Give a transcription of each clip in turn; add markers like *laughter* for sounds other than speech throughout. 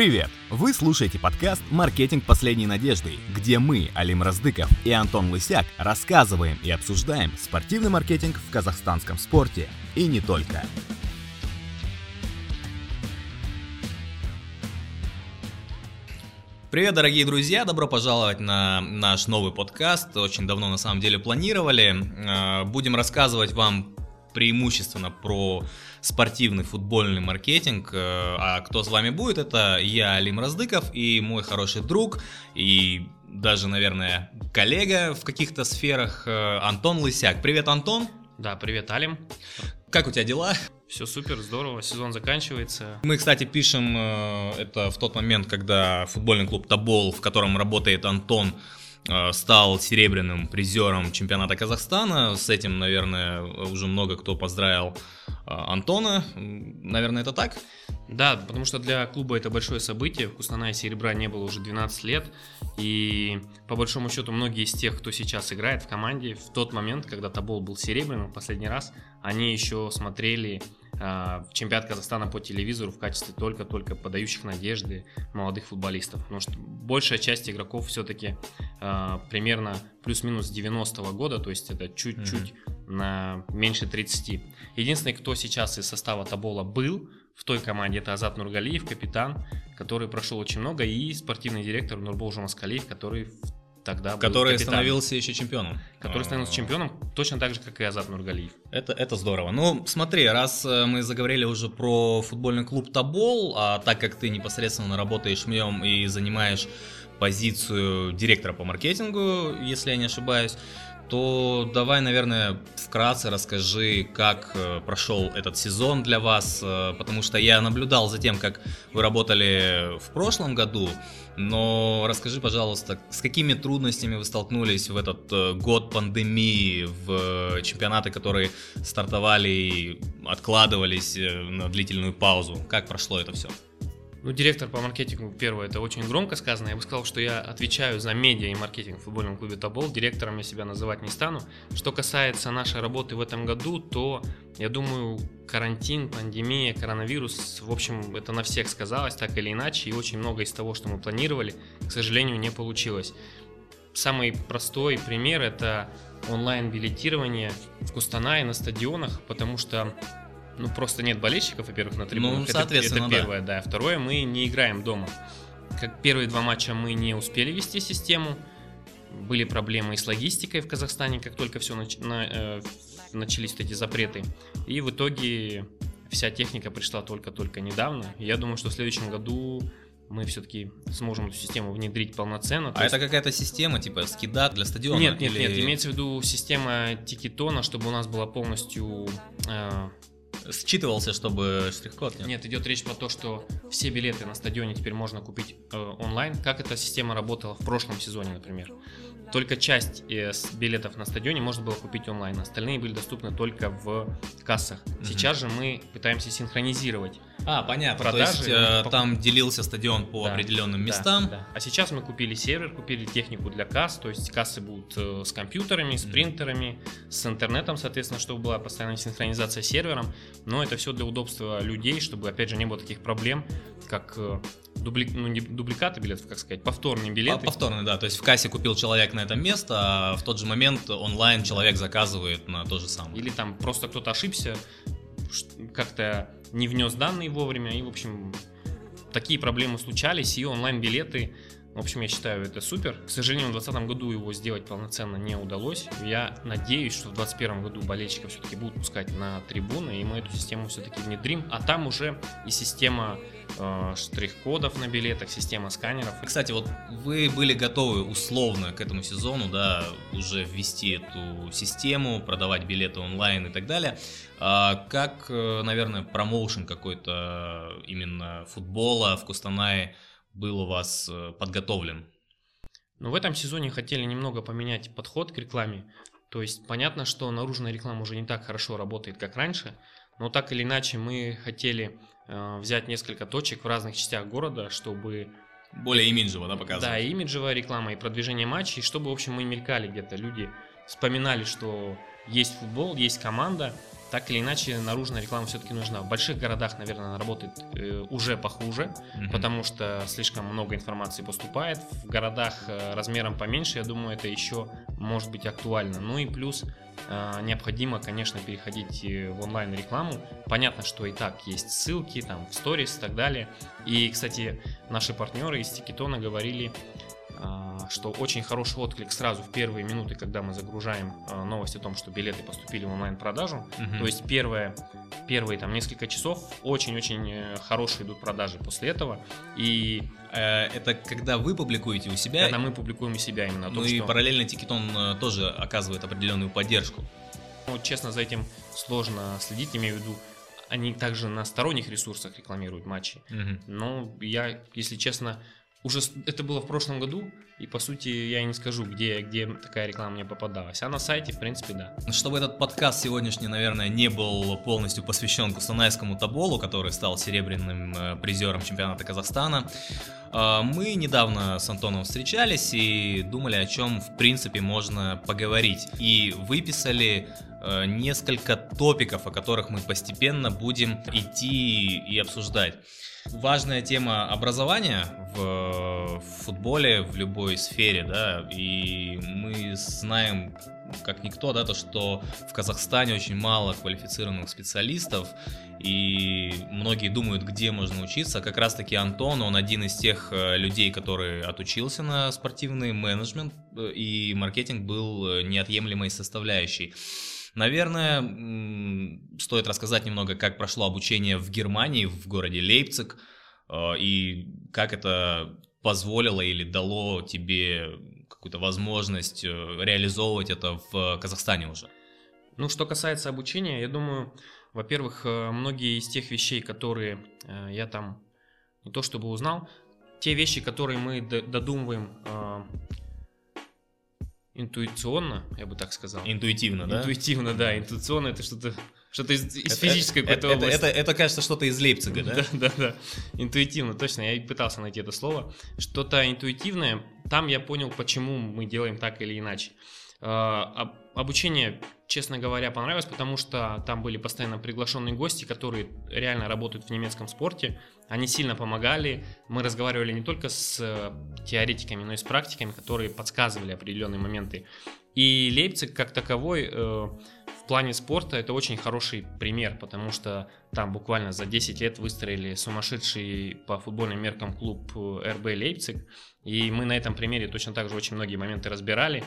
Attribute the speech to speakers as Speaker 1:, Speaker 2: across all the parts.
Speaker 1: Привет! Вы слушаете подкаст «Маркетинг последней надежды», где мы, Алим Раздыков и Антон Лысяк, рассказываем и обсуждаем спортивный маркетинг в казахстанском спорте и не только. Привет, дорогие друзья! Добро пожаловать на наш новый подкаст. Очень давно на самом деле планировали. Э, будем рассказывать вам преимущественно про спортивный футбольный маркетинг. Э, а кто с вами будет, это я, Алим Раздыков, и мой хороший друг, и даже, наверное, коллега в каких-то сферах э, Антон Лысяк. Привет, Антон!
Speaker 2: Да, привет, Алим.
Speaker 1: Как у тебя дела?
Speaker 2: Все супер, здорово, сезон заканчивается.
Speaker 1: Мы, кстати, пишем э, это в тот момент, когда футбольный клуб Табол, в котором работает Антон, стал серебряным призером чемпионата Казахстана. С этим, наверное, уже много кто поздравил э, Антона. Наверное, это так?
Speaker 2: Да, потому что для клуба это большое событие. В Кустанае серебра не было уже 12 лет. И по большому счету многие из тех, кто сейчас играет в команде, в тот момент, когда Табол был серебряным в последний раз, они еще смотрели чемпионат Казахстана по телевизору в качестве только-только подающих надежды молодых футболистов. Потому что большая часть игроков все-таки а, примерно плюс-минус 90-го года, то есть это чуть-чуть mm-hmm. на меньше 30. Единственный, кто сейчас из состава Табола был в той команде, это Азат Нургалиев, капитан, который прошел очень много, и спортивный директор Нурбол Жумаскалиев, который тогда
Speaker 1: Который капитан, становился еще чемпионом.
Speaker 2: Который становился чемпионом точно так же, как и Азат Нургалиев.
Speaker 1: Это, это здорово. Ну, смотри, раз э, мы заговорили уже про футбольный клуб Табол, а так как ты непосредственно работаешь в нем и занимаешь позицию директора по маркетингу, если я не ошибаюсь, то давай, наверное, вкратце расскажи, как э, прошел этот сезон для вас, э, потому что я наблюдал за тем, как вы работали в прошлом году, но расскажи, пожалуйста, с какими трудностями вы столкнулись в этот э, год пандемии, в чемпионаты, которые стартовали и откладывались на длительную паузу, как прошло это все?
Speaker 2: Ну, директор по маркетингу, первое, это очень громко сказано. Я бы сказал, что я отвечаю за медиа и маркетинг в футбольном клубе Тобол. Директором я себя называть не стану. Что касается нашей работы в этом году, то, я думаю, карантин, пандемия, коронавирус, в общем, это на всех сказалось, так или иначе. И очень много из того, что мы планировали, к сожалению, не получилось. Самый простой пример – это онлайн-билетирование в Кустанае на стадионах, потому что ну, просто нет болельщиков, во-первых, на трибунах.
Speaker 1: Ну, соответственно,
Speaker 2: это, это первое, да. да. Второе, мы не играем дома. Как первые два матча мы не успели вести систему. Были проблемы и с логистикой в Казахстане, как только все нач... на, э, начались вот эти запреты. И в итоге вся техника пришла только-только недавно. Я думаю, что в следующем году мы все-таки сможем эту систему внедрить полноценно.
Speaker 1: А есть... это какая-то система, типа скидат для стадиона?
Speaker 2: Нет, нет, или... нет, имеется в виду система тикетона, чтобы у нас была полностью э,
Speaker 1: считывался, чтобы штрих-код
Speaker 2: нет? Нет, идет речь про то, что все билеты на стадионе теперь можно купить э, онлайн. Как эта система работала в прошлом сезоне, например? Только часть из билетов на стадионе можно было купить онлайн, остальные были доступны только в кассах. Сейчас mm-hmm. же мы пытаемся синхронизировать
Speaker 1: а, понятно. Продажи, То есть э, там делился стадион по да, определенным местам. Да,
Speaker 2: да. А сейчас мы купили сервер, купили технику для касс, то есть кассы будут э, с компьютерами, с принтерами, с интернетом, соответственно, чтобы была постоянная синхронизация с сервером. Но это все для удобства людей, чтобы, опять же, не было таких проблем, как э, дубли... ну, не дубликаты билетов, как сказать, повторные билеты.
Speaker 1: Повторные, да. То есть в кассе купил человек на это место, а в тот же момент онлайн человек заказывает на то же самое.
Speaker 2: Или там просто кто-то ошибся, как-то не внес данные вовремя, и, в общем, такие проблемы случались, и онлайн-билеты, в общем, я считаю, это супер. К сожалению, в 2020 году его сделать полноценно не удалось. Я надеюсь, что в 2021 году болельщиков все-таки будут пускать на трибуны, и мы эту систему все-таки внедрим. А там уже и система штрих-кодов на билетах, система сканеров.
Speaker 1: Кстати, вот вы были готовы условно к этому сезону, да, уже ввести эту систему, продавать билеты онлайн и так далее. А как, э, наверное, промоушен какой-то именно футбола в Кустанае был у вас э, подготовлен?
Speaker 2: Ну, в этом сезоне хотели немного поменять подход к рекламе. То есть понятно, что наружная реклама уже не так хорошо работает, как раньше, но так или иначе мы хотели э, взять несколько точек в разных частях города, чтобы
Speaker 1: более имиджево, да, показывать?
Speaker 2: Да, имиджевая реклама и продвижение матчей, чтобы, в общем, мы мелькали где-то, люди вспоминали, что есть футбол, есть команда, так или иначе наружная реклама все-таки нужна. В больших городах, наверное, она работает э, уже похуже, mm-hmm. потому что слишком много информации поступает. В городах э, размером поменьше, я думаю, это еще может быть актуально. Ну и плюс э, необходимо, конечно, переходить э, в онлайн рекламу. Понятно, что и так есть ссылки, там, в сторис и так далее. И, кстати, наши партнеры из Тикетона говорили что очень хороший отклик сразу в первые минуты, когда мы загружаем а, новость о том, что билеты поступили в онлайн-продажу. Угу. То есть первое, первые там несколько часов очень-очень э, хорошие идут продажи после этого. И
Speaker 1: э, это когда вы публикуете у себя?
Speaker 2: Когда мы публикуем у себя именно.
Speaker 1: Ну
Speaker 2: то,
Speaker 1: и что... параллельно Тикетон э, тоже оказывает определенную поддержку.
Speaker 2: Ну, честно, за этим сложно следить, имею в виду, они также на сторонних ресурсах рекламируют матчи. Угу. Но я, если честно, уже это было в прошлом году, и по сути я не скажу, где, где такая реклама мне попадалась. А на сайте, в принципе, да.
Speaker 1: Чтобы этот подкаст сегодняшний, наверное, не был полностью посвящен Кустанайскому Таболу, который стал серебряным э, призером чемпионата Казахстана, э, мы недавно с Антоном встречались и думали, о чем, в принципе, можно поговорить. И выписали э, несколько топиков, о которых мы постепенно будем идти и обсуждать важная тема образования в футболе, в любой сфере, да, и мы знаем, как никто, да, то, что в Казахстане очень мало квалифицированных специалистов, и многие думают, где можно учиться. Как раз-таки Антон, он один из тех э, людей, который отучился на спортивный менеджмент, э, и маркетинг был э, неотъемлемой составляющей. Наверное, стоит рассказать немного, как прошло обучение в Германии, в городе Лейпциг, э, и как это позволило или дало тебе какую-то возможность э, реализовывать это в Казахстане уже.
Speaker 2: Ну, что касается обучения, я думаю, во-первых, э, многие из тех вещей, которые я там не то чтобы узнал, те вещи, которые мы додумываем интуиционно, я бы так сказал.
Speaker 1: Интуитивно, да?
Speaker 2: Интуитивно, да. Интуиционно это что-то что-то из, из это, физической
Speaker 1: какой-то
Speaker 2: это, области.
Speaker 1: Это, это, это, кажется, что-то из Лейпцига, да? *laughs*
Speaker 2: Да, да, да. Интуитивно, точно. Я пытался найти это слово. Что-то интуитивное. Там я понял, почему мы делаем так или иначе. А, обучение, честно говоря, понравилось, потому что там были постоянно приглашенные гости, которые реально работают в немецком спорте. Они сильно помогали. Мы разговаривали не только с э, теоретиками, но и с практиками, которые подсказывали определенные моменты. И Лейпциг как таковой э, в плане спорта это очень хороший пример, потому что там буквально за 10 лет выстроили сумасшедший по футбольным меркам клуб э, РБ Лейпциг. И мы на этом примере точно так же очень многие моменты разбирали.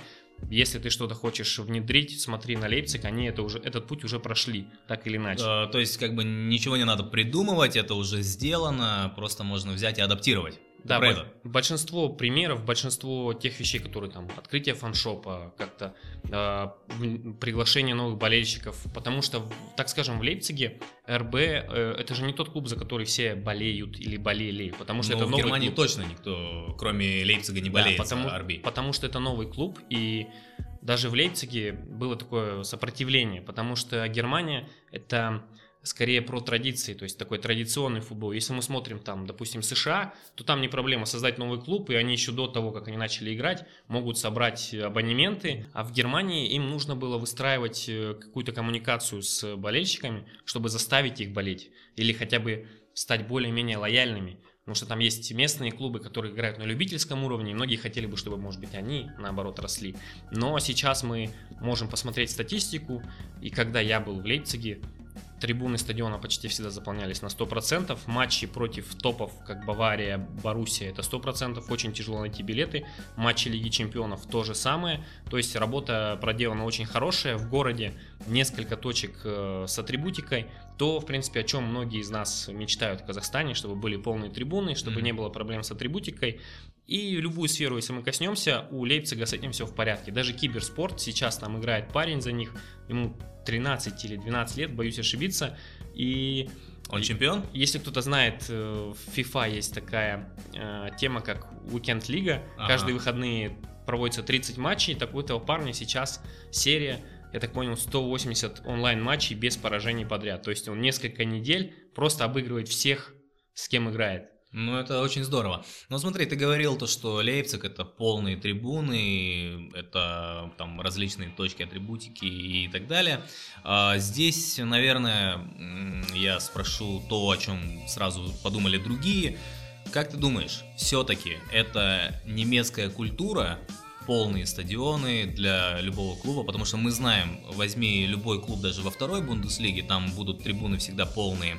Speaker 2: Если ты что-то хочешь внедрить, смотри на Лейпциг, они это уже, этот путь уже прошли, так или иначе.
Speaker 1: Э, то есть, как бы ничего не надо придумывать, это уже сделано, просто можно взять и адаптировать.
Speaker 2: Да, Правильно. большинство примеров, большинство тех вещей, которые там открытие фаншопа, как-то э, приглашение новых болельщиков, потому что, так скажем, в Лейпциге РБ э, это же не тот клуб, за который все болеют или болели, потому что
Speaker 1: Но
Speaker 2: это
Speaker 1: в
Speaker 2: новый
Speaker 1: Германии
Speaker 2: клуб.
Speaker 1: точно никто, кроме Лейпцига, не болеет да,
Speaker 2: потому,
Speaker 1: RB.
Speaker 2: Потому что это новый клуб и даже в Лейпциге было такое сопротивление, потому что Германия это скорее про традиции, то есть такой традиционный футбол. Если мы смотрим там, допустим, США, то там не проблема создать новый клуб, и они еще до того, как они начали играть, могут собрать абонементы, а в Германии им нужно было выстраивать э, какую-то коммуникацию с болельщиками, чтобы заставить их болеть, или хотя бы стать более-менее лояльными. Потому что там есть местные клубы, которые играют на любительском уровне, и многие хотели бы, чтобы, может быть, они, наоборот, росли. Но сейчас мы можем посмотреть статистику, и когда я был в Лейпциге, трибуны стадиона почти всегда заполнялись на 100%. Матчи против топов, как Бавария, Боруссия, это 100%. Очень тяжело найти билеты. Матчи Лиги Чемпионов то же самое. То есть работа проделана очень хорошая. В городе несколько точек э, с атрибутикой. То, в принципе, о чем многие из нас мечтают в Казахстане, чтобы были полные трибуны, чтобы mm-hmm. не было проблем с атрибутикой. И любую сферу, если мы коснемся, у Лейпцига с этим все в порядке. Даже киберспорт, сейчас там играет парень за них, ему 13 или 12 лет, боюсь ошибиться. И
Speaker 1: он чемпион?
Speaker 2: Если кто-то знает, э, в FIFA есть такая э, тема, как Weekend Лига. Ага. Каждые выходные проводится 30 матчей. Так у этого парня сейчас серия, я так понял, 180 онлайн-матчей без поражений подряд. То есть он несколько недель просто обыгрывает всех, с кем играет.
Speaker 1: Ну, это очень здорово. Но смотри, ты говорил то, что Лейпциг это полные трибуны, это там различные точки атрибутики и так далее. А здесь, наверное, я спрошу то, о чем сразу подумали другие. Как ты думаешь, все-таки это немецкая культура, полные стадионы для любого клуба, потому что мы знаем, возьми любой клуб даже во второй Бундеслиге, там будут трибуны всегда полные.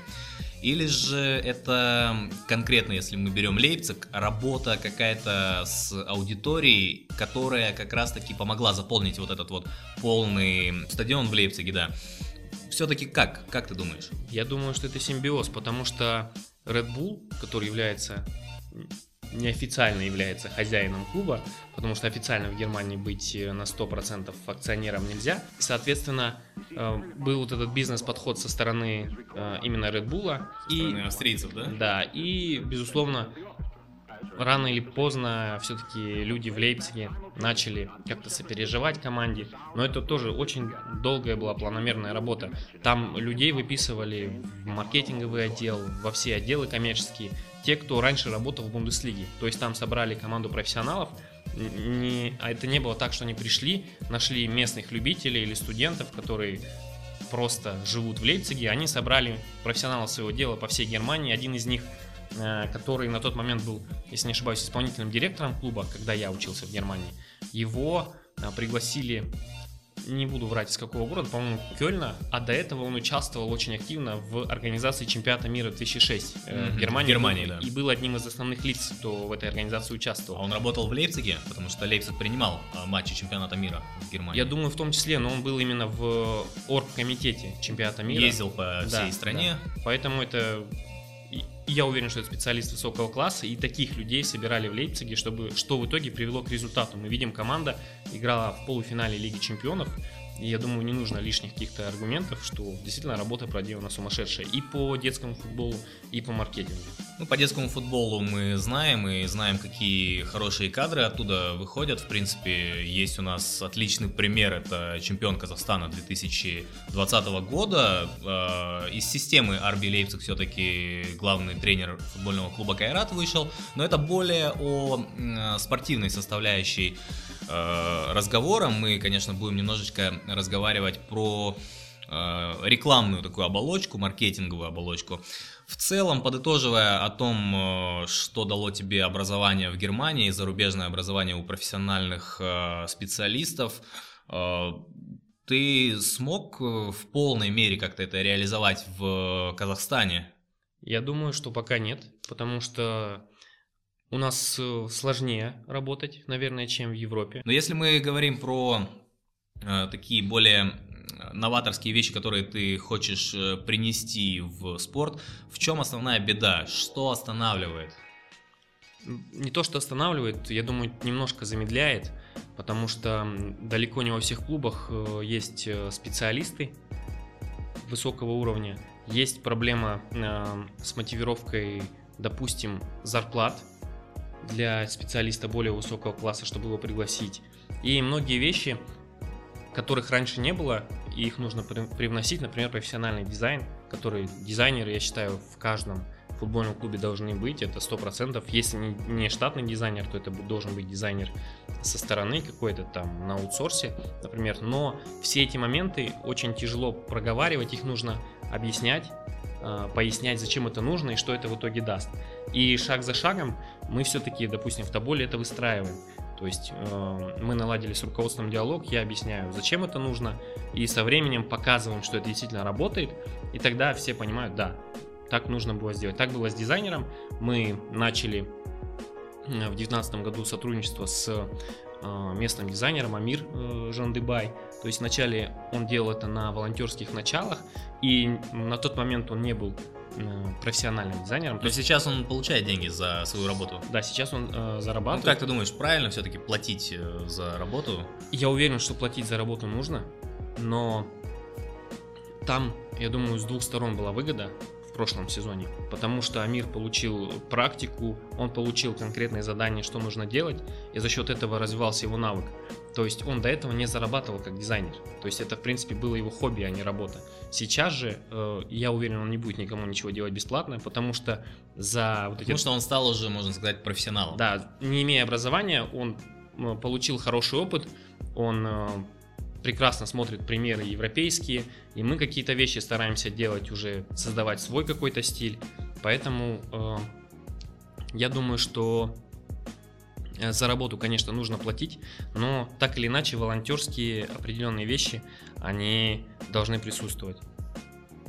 Speaker 1: Или же это конкретно, если мы берем Лейпциг, работа какая-то с аудиторией, которая как раз-таки помогла заполнить вот этот вот полный стадион в Лейпциге, да. Все-таки как? Как ты думаешь?
Speaker 2: Я думаю, что это симбиоз, потому что Red Bull, который является неофициально является хозяином клуба, потому что официально в Германии быть э, на 100% акционером нельзя. Соответственно, э, был вот этот бизнес-подход со стороны э, именно Red Bull.
Speaker 1: Со и, австрийцев, да?
Speaker 2: Да, и, безусловно, рано или поздно все-таки люди в Лейпциге начали как-то сопереживать команде, но это тоже очень долгая была планомерная работа. Там людей выписывали в маркетинговый отдел, во все отделы коммерческие, те, кто раньше работал в Бундеслиге. То есть там собрали команду профессионалов, не, а это не было так, что они пришли, нашли местных любителей или студентов, которые просто живут в Лейпциге, они собрали профессионалов своего дела по всей Германии. Один из них Э, который на тот момент был, если не ошибаюсь, исполнительным директором клуба, когда я учился в Германии. Его э, пригласили, не буду врать из какого города, по-моему, Кёльна, а до этого он участвовал очень активно в организации чемпионата мира 2006 mm-hmm. в Германии. В
Speaker 1: Германии, да.
Speaker 2: И был одним из основных лиц, кто в этой организации участвовал.
Speaker 1: А он работал в Лейпциге, потому что Лейпциг принимал матчи чемпионата мира в Германии.
Speaker 2: Я думаю, в том числе, но он был именно в оргкомитете чемпионата мира.
Speaker 1: Ездил по всей да, стране.
Speaker 2: Да. Поэтому это я уверен, что это специалист высокого класса, и таких людей собирали в Лейпциге, чтобы, что в итоге привело к результату. Мы видим, команда играла в полуфинале Лиги Чемпионов, и я думаю, не нужно лишних каких-то аргументов, что действительно работа проделана сумасшедшая и по детскому футболу, и по маркетингу.
Speaker 1: Ну, по детскому футболу мы знаем и знаем, какие хорошие кадры оттуда выходят. В принципе, есть у нас отличный пример, это чемпион Казахстана 2020 года. Э, из системы Арби Лейпциг все-таки главный тренер футбольного клуба Кайрат вышел, но это более о спортивной составляющей э, разговора. Мы, конечно, будем немножечко разговаривать про э, рекламную такую оболочку, маркетинговую оболочку. В целом, подытоживая о том, э, что дало тебе образование в Германии, зарубежное образование у профессиональных э, специалистов, э, ты смог в полной мере как-то это реализовать в Казахстане?
Speaker 2: Я думаю, что пока нет, потому что у нас сложнее работать, наверное, чем в Европе.
Speaker 1: Но если мы говорим про э, такие более новаторские вещи, которые ты хочешь э, принести в спорт, в чем основная беда? Что останавливает?
Speaker 2: Не то, что останавливает, я думаю, немножко замедляет, потому что далеко не во всех клубах э, есть э, специалисты высокого уровня, есть проблема с мотивировкой, допустим, зарплат для специалиста более высокого класса, чтобы его пригласить. И многие вещи, которых раньше не было, и их нужно привносить, например, профессиональный дизайн, который дизайнеры, я считаю, в каждом футбольном клубе должны быть, это 100%. Если не штатный дизайнер, то это должен быть дизайнер со стороны какой-то там на аутсорсе, например. Но все эти моменты очень тяжело проговаривать, их нужно объяснять, пояснять, зачем это нужно и что это в итоге даст. И шаг за шагом мы все-таки, допустим, в Тоболе это выстраиваем. То есть э, мы наладили с руководством диалог, я объясняю, зачем это нужно, и со временем показываем, что это действительно работает, и тогда все понимают, да, так нужно было сделать. Так было с дизайнером. Мы начали э, в 2019 году сотрудничество с э, местным дизайнером Амир э, Жандыбай. То есть вначале он делал это на волонтерских началах, и на тот момент он не был Э, профессиональным дизайнером.
Speaker 1: То есть сейчас он получает деньги за свою работу?
Speaker 2: Да, сейчас он э, зарабатывает.
Speaker 1: Ну, как ты думаешь, правильно все-таки платить э, за работу?
Speaker 2: Я уверен, что платить за работу нужно, но там, я думаю, с двух сторон была выгода в прошлом сезоне, потому что Амир получил практику, он получил конкретные задания, что нужно делать, и за счет этого развивался его навык. То есть он до этого не зарабатывал как дизайнер. То есть это, в принципе, было его хобби, а не работа. Сейчас же, э, я уверен, он не будет никому ничего делать бесплатно, потому что за вот эти...
Speaker 1: Потому что он стал уже, можно сказать, профессионалом.
Speaker 2: Да, не имея образования, он э, получил хороший опыт, он э, прекрасно смотрит примеры европейские, и мы какие-то вещи стараемся делать уже, создавать свой какой-то стиль. Поэтому э, я думаю, что за работу, конечно, нужно платить, но так или иначе волонтерские определенные вещи, они должны присутствовать.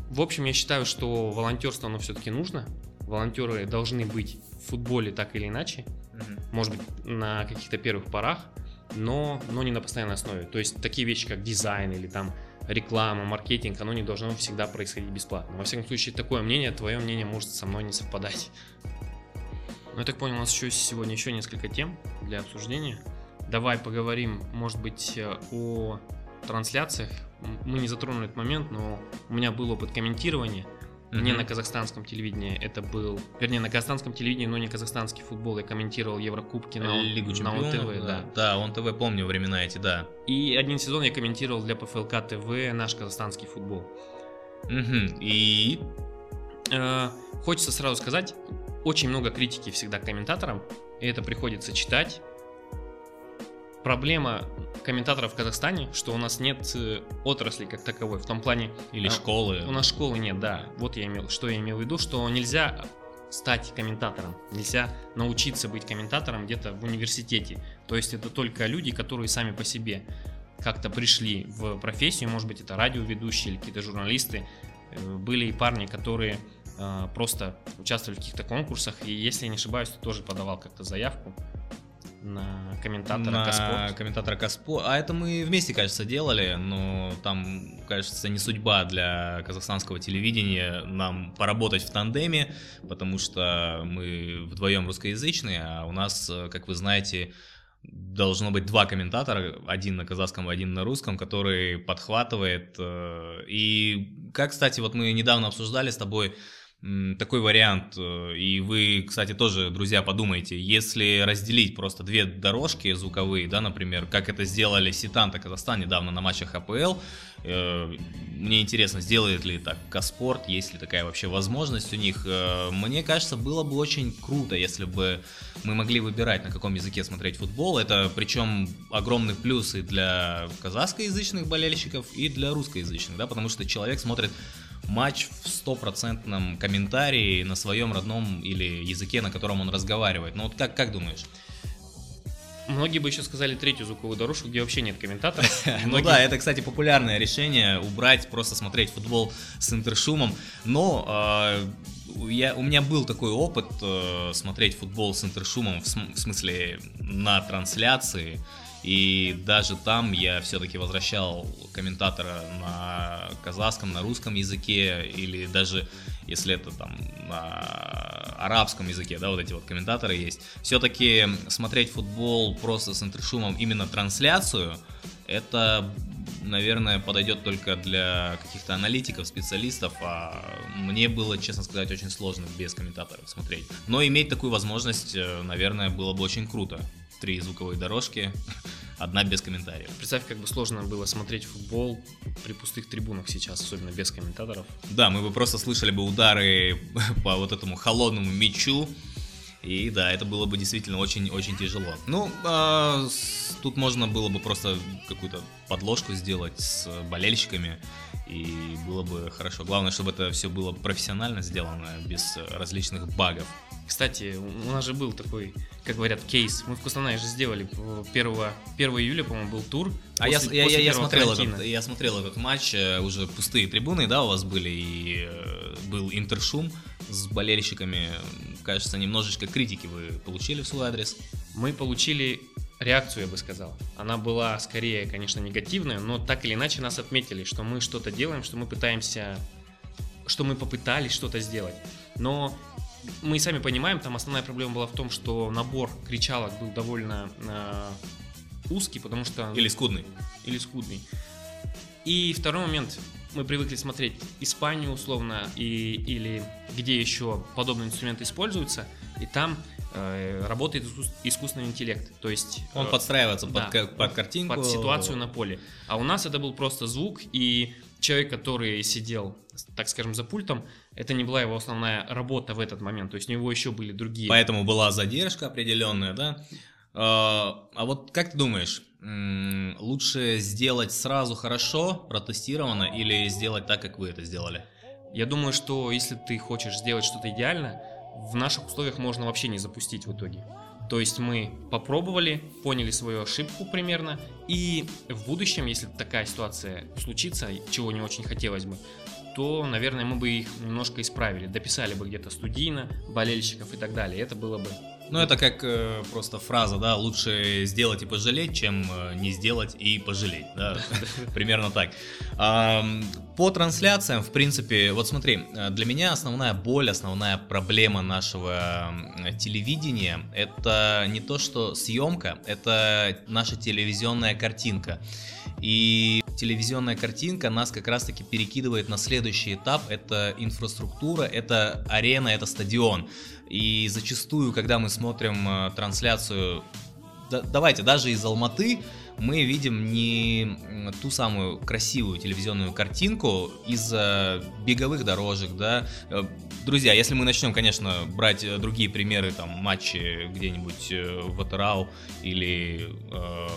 Speaker 2: В общем, я считаю, что волонтерство, оно все-таки нужно. Волонтеры должны быть в футболе так или иначе. Может быть, на каких-то первых порах но, но не на постоянной основе. То есть такие вещи, как дизайн или там реклама, маркетинг, оно не должно всегда происходить бесплатно. Во всяком случае, такое мнение, твое мнение может со мной не совпадать. Ну, я так понял, у нас еще сегодня еще несколько тем для обсуждения. Давай поговорим, может быть, о трансляциях. Мы не затронули этот момент, но у меня был опыт комментирования. Mm-hmm. Не на казахстанском телевидении это был, вернее, на казахстанском телевидении, но не казахстанский футбол. Я комментировал Еврокубки на,
Speaker 1: Лигу
Speaker 2: на ОНТВ,
Speaker 1: да. Да, да он ТВ помню времена эти, да.
Speaker 2: И один сезон я комментировал для ПФЛК ТВ наш казахстанский футбол.
Speaker 1: Угу. И
Speaker 2: э, хочется сразу сказать, очень много критики всегда к комментаторам, и это приходится читать. Проблема комментаторов в Казахстане, что у нас нет э, отрасли как таковой, в том плане...
Speaker 1: Или а, школы.
Speaker 2: У нас школы нет, да. Вот я имел, что я имел в виду, что нельзя стать комментатором, нельзя научиться быть комментатором где-то в университете. То есть это только люди, которые сами по себе как-то пришли в профессию, может быть это радиоведущие или какие-то журналисты. Э, были и парни, которые просто участвовали в каких-то конкурсах, и если я не ошибаюсь, то тоже подавал как-то заявку на комментатора
Speaker 1: на
Speaker 2: Каспорт.
Speaker 1: комментатора Каспо. А это мы вместе, кажется, делали, но там, кажется, не судьба для казахстанского телевидения нам поработать в тандеме, потому что мы вдвоем русскоязычные, а у нас, как вы знаете, должно быть два комментатора, один на казахском, один на русском, который подхватывает. Э, и как, кстати, вот мы недавно обсуждали с тобой такой вариант, э, и вы, кстати, тоже, друзья, подумайте, если разделить просто две дорожки звуковые, да, например, как это сделали Ситанта Казахстан недавно на матчах АПЛ, э, мне интересно, сделает ли так Каспорт, есть ли такая вообще возможность у них. Э, мне кажется, было бы очень круто, если бы мы могли выбирать, на каком языке смотреть футбол. Это причем огромный плюс и для казахскоязычных болельщиков, и для русскоязычных, да, потому что человек смотрит матч в стопроцентном комментарии на своем родном или языке, на котором он разговаривает. Ну вот как, как думаешь?
Speaker 2: Многие бы еще сказали третью звуковую дорожку, где вообще нет комментаторов. *laughs*
Speaker 1: Ну да, это, кстати, популярное решение, убрать, просто смотреть футбол с интершумом. Но а, я, у меня был такой опыт э, смотреть футбол с интершумом, в, в смысле на трансляции. И даже там я все-таки возвращал комментатора на казахском, на русском языке, или даже если это там на арабском языке, да, вот эти вот комментаторы есть. Все-таки смотреть футбол просто с интершумом, именно трансляцию, это, наверное, подойдет только для каких-то аналитиков, специалистов, а мне было, честно сказать, очень сложно без комментаторов смотреть. Но иметь такую возможность, э, наверное, было бы очень круто три звуковые дорожки, *laughs* одна без комментариев.
Speaker 2: Представь, как бы сложно было смотреть футбол при пустых трибунах сейчас, особенно без комментаторов.
Speaker 1: Да, мы бы просто слышали бы удары *laughs* по вот этому холодному мячу, и да, это было бы действительно очень-очень тяжело. Ну, а, с, тут можно было бы просто какую-то подложку сделать с болельщиками, и было бы хорошо. Главное, чтобы это все было профессионально сделано, без различных багов.
Speaker 2: Кстати, у нас же был такой, как говорят, кейс. Мы в Кустанае же сделали 1, 1 июля, по-моему, был тур.
Speaker 1: А после, я, после я, я, смотрел этот, я смотрел этот матч, э, уже пустые трибуны, да, у вас были, и э, был интершум с болельщиками. Кажется, немножечко критики вы получили в свой адрес.
Speaker 2: Мы получили реакцию, я бы сказал. Она была скорее, конечно, негативная, но так или иначе нас отметили, что мы что-то делаем, что мы пытаемся, что мы попытались что-то сделать. Но мы сами понимаем, там основная проблема была в том, что набор кричалок был довольно э, узкий, потому что...
Speaker 1: Или скудный.
Speaker 2: Или скудный. И второй момент. мы привыкли смотреть Испанию условно и, или где еще подобные инструменты используются, и там э, работает искусственный интеллект. То есть
Speaker 1: он
Speaker 2: э,
Speaker 1: подстраивается
Speaker 2: да,
Speaker 1: под, под картинку.
Speaker 2: Под ситуацию на поле. А у нас это был просто звук, и человек, который сидел, так скажем, за пультом, это не была его основная работа в этот момент. То есть у него еще были другие.
Speaker 1: Поэтому была задержка определенная, да? А, а вот как ты думаешь, лучше сделать сразу хорошо, протестировано, или сделать так, как вы это сделали?
Speaker 2: Я думаю, что если ты хочешь сделать что-то идеально, в наших условиях можно вообще не запустить в итоге. То есть мы попробовали, поняли свою ошибку примерно, и в будущем, если такая ситуация случится, чего не очень хотелось бы, то, наверное, мы бы их немножко исправили, дописали бы где-то студийно, болельщиков и так далее. Это было бы
Speaker 1: ну, это как э, просто фраза, да, лучше сделать и пожалеть, чем э, не сделать и пожалеть, да, *laughs* примерно так. По трансляциям, в принципе, вот смотри, э, для меня основная боль, основная проблема нашего телевидения, это не то, что съемка, это наша телевизионная картинка. И телевизионная картинка нас как раз-таки перекидывает на следующий этап, это инфраструктура, это арена, это стадион. И зачастую, когда мы смотрим э, трансляцию, да, давайте, даже из Алматы, мы видим не ту самую красивую телевизионную картинку из-за беговых дорожек, да. Э, друзья, если мы начнем, конечно, брать э, другие примеры, там, матчи где-нибудь в Атырау или э,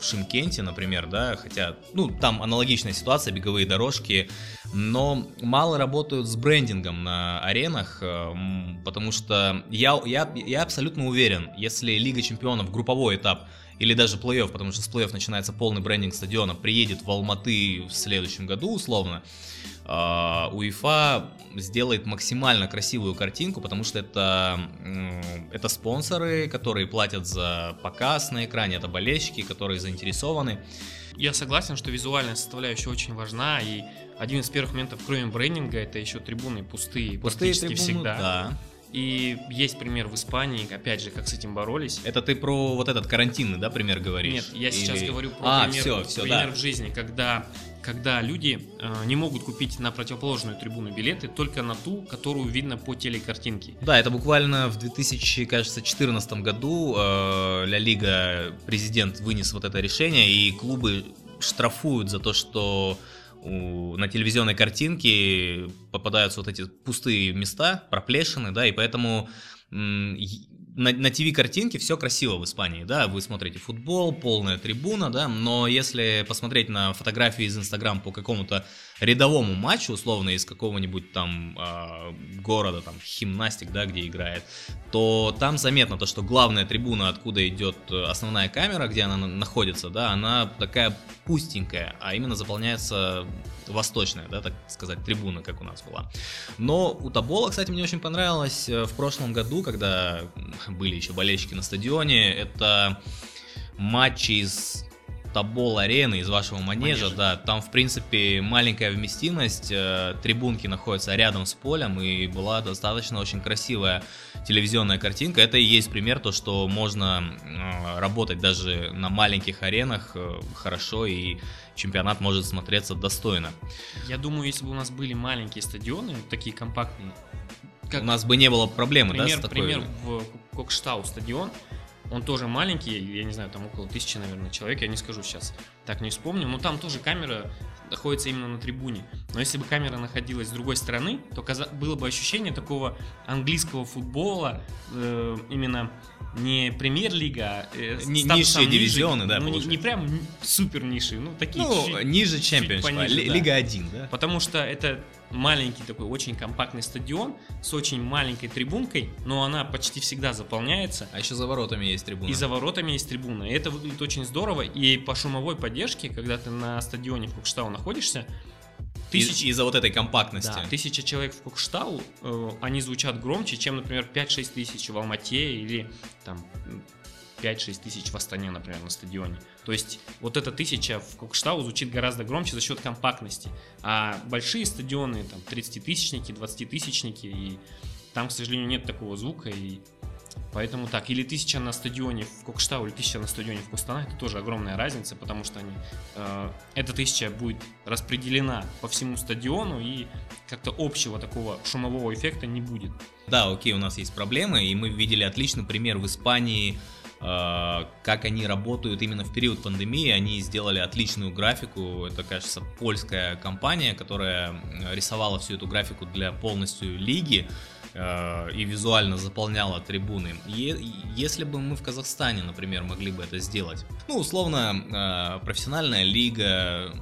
Speaker 1: в Шимкенте, например, да, хотя, ну, там аналогичная ситуация, беговые дорожки, но мало работают с брендингом на аренах, э, потому что я, я, я абсолютно уверен, если Лига Чемпионов, групповой этап, или даже плей-офф, потому что с плей-офф начинается полный брендинг стадиона, приедет в Алматы в следующем году, условно, а, УЕФА сделает максимально красивую картинку, потому что это, это спонсоры, которые платят за показ на экране, это болельщики, которые заинтересованы.
Speaker 2: Я согласен, что визуальная составляющая очень важна, и один из первых моментов, кроме брендинга, это еще трибуны пустые, пустые практически трибуны, всегда.
Speaker 1: Да.
Speaker 2: И есть пример в Испании, опять же, как с этим боролись.
Speaker 1: Это ты про вот этот карантинный, да, пример говоришь?
Speaker 2: Нет, я Или... сейчас говорю про
Speaker 1: а,
Speaker 2: пример,
Speaker 1: все, все,
Speaker 2: пример
Speaker 1: да.
Speaker 2: в жизни, когда, когда люди э, не могут купить на противоположную трибуну билеты, только на ту, которую видно по телекартинке.
Speaker 1: Да, это буквально в 2014 году э, Ля Лига, президент вынес вот это решение, и клубы штрафуют за то, что у, на телевизионной картинке попадаются вот эти пустые места, проплешины, да, и поэтому на, на ТВ-картинке все красиво в Испании, да, вы смотрите футбол, полная трибуна, да, но если посмотреть на фотографии из Инстаграм по какому-то рядовому матчу, условно, из какого-нибудь там э, города, там, Химнастик, да, где играет, то там заметно то, что главная трибуна, откуда идет основная камера, где она находится, да, она такая пустенькая, а именно заполняется восточная, да, так сказать, трибуна, как у нас была. Но у Табола, кстати, мне очень понравилось э, в прошлом году, когда были еще болельщики на стадионе, это матчи из Табол арены из вашего манежа, манежа, да, там в принципе маленькая вместимость, э, трибунки находятся рядом с полем и была достаточно очень красивая телевизионная картинка. Это и есть пример то, что можно э, работать даже на маленьких аренах э, хорошо и чемпионат может смотреться достойно.
Speaker 2: Я думаю, если бы у нас были маленькие стадионы, такие компактные,
Speaker 1: как... у нас бы не было проблемы,
Speaker 2: пример,
Speaker 1: да, с
Speaker 2: такой... Пример в Кокштау стадион, он тоже маленький, я не знаю, там около тысячи, наверное, человек, я не скажу сейчас, так не вспомню. Но там тоже камера находится именно на трибуне. Но если бы камера находилась с другой стороны, то было бы ощущение такого английского футбола, э, именно не премьер-лига,
Speaker 1: э, не, низшие ниже, дивизионы, да,
Speaker 2: ну, не, не прям супер ниши, ну такие
Speaker 1: Ну, чуть, ниже чемпионшипа, да. Лига 1, да?
Speaker 2: Потому что это маленький такой очень компактный стадион с очень маленькой трибункой, но она почти всегда заполняется.
Speaker 1: А еще за воротами есть трибуна.
Speaker 2: И за воротами есть трибуна. И это выглядит очень здорово. И по шумовой поддержке, когда ты на стадионе в Кокштау находишься,
Speaker 1: Тысяч... Из- за вот этой компактности.
Speaker 2: Да, тысяча человек в Кокштау, э, они звучат громче, чем, например, 5-6 тысяч в Алмате или там 5-6 тысяч в Астане, например, на стадионе. То есть вот эта тысяча в Кокштау звучит гораздо громче за счет компактности. А большие стадионы, там 30-тысячники, 20-тысячники, и там, к сожалению, нет такого звука, и Поэтому так, или тысяча на стадионе в Кокштау, или тысяча на стадионе в Кустана, это тоже огромная разница, потому что они, э, эта тысяча будет распределена по всему стадиону, и как-то общего такого шумового эффекта не будет.
Speaker 1: Да, окей, у нас есть проблемы, и мы видели отличный пример в Испании, э, как они работают именно в период пандемии. Они сделали отличную графику. Это, кажется, польская компания, которая рисовала всю эту графику для полностью лиги. Э, и визуально заполняла трибуны. Если бы мы в Казахстане, например, могли бы это сделать, ну, условно, э, профессиональная лига,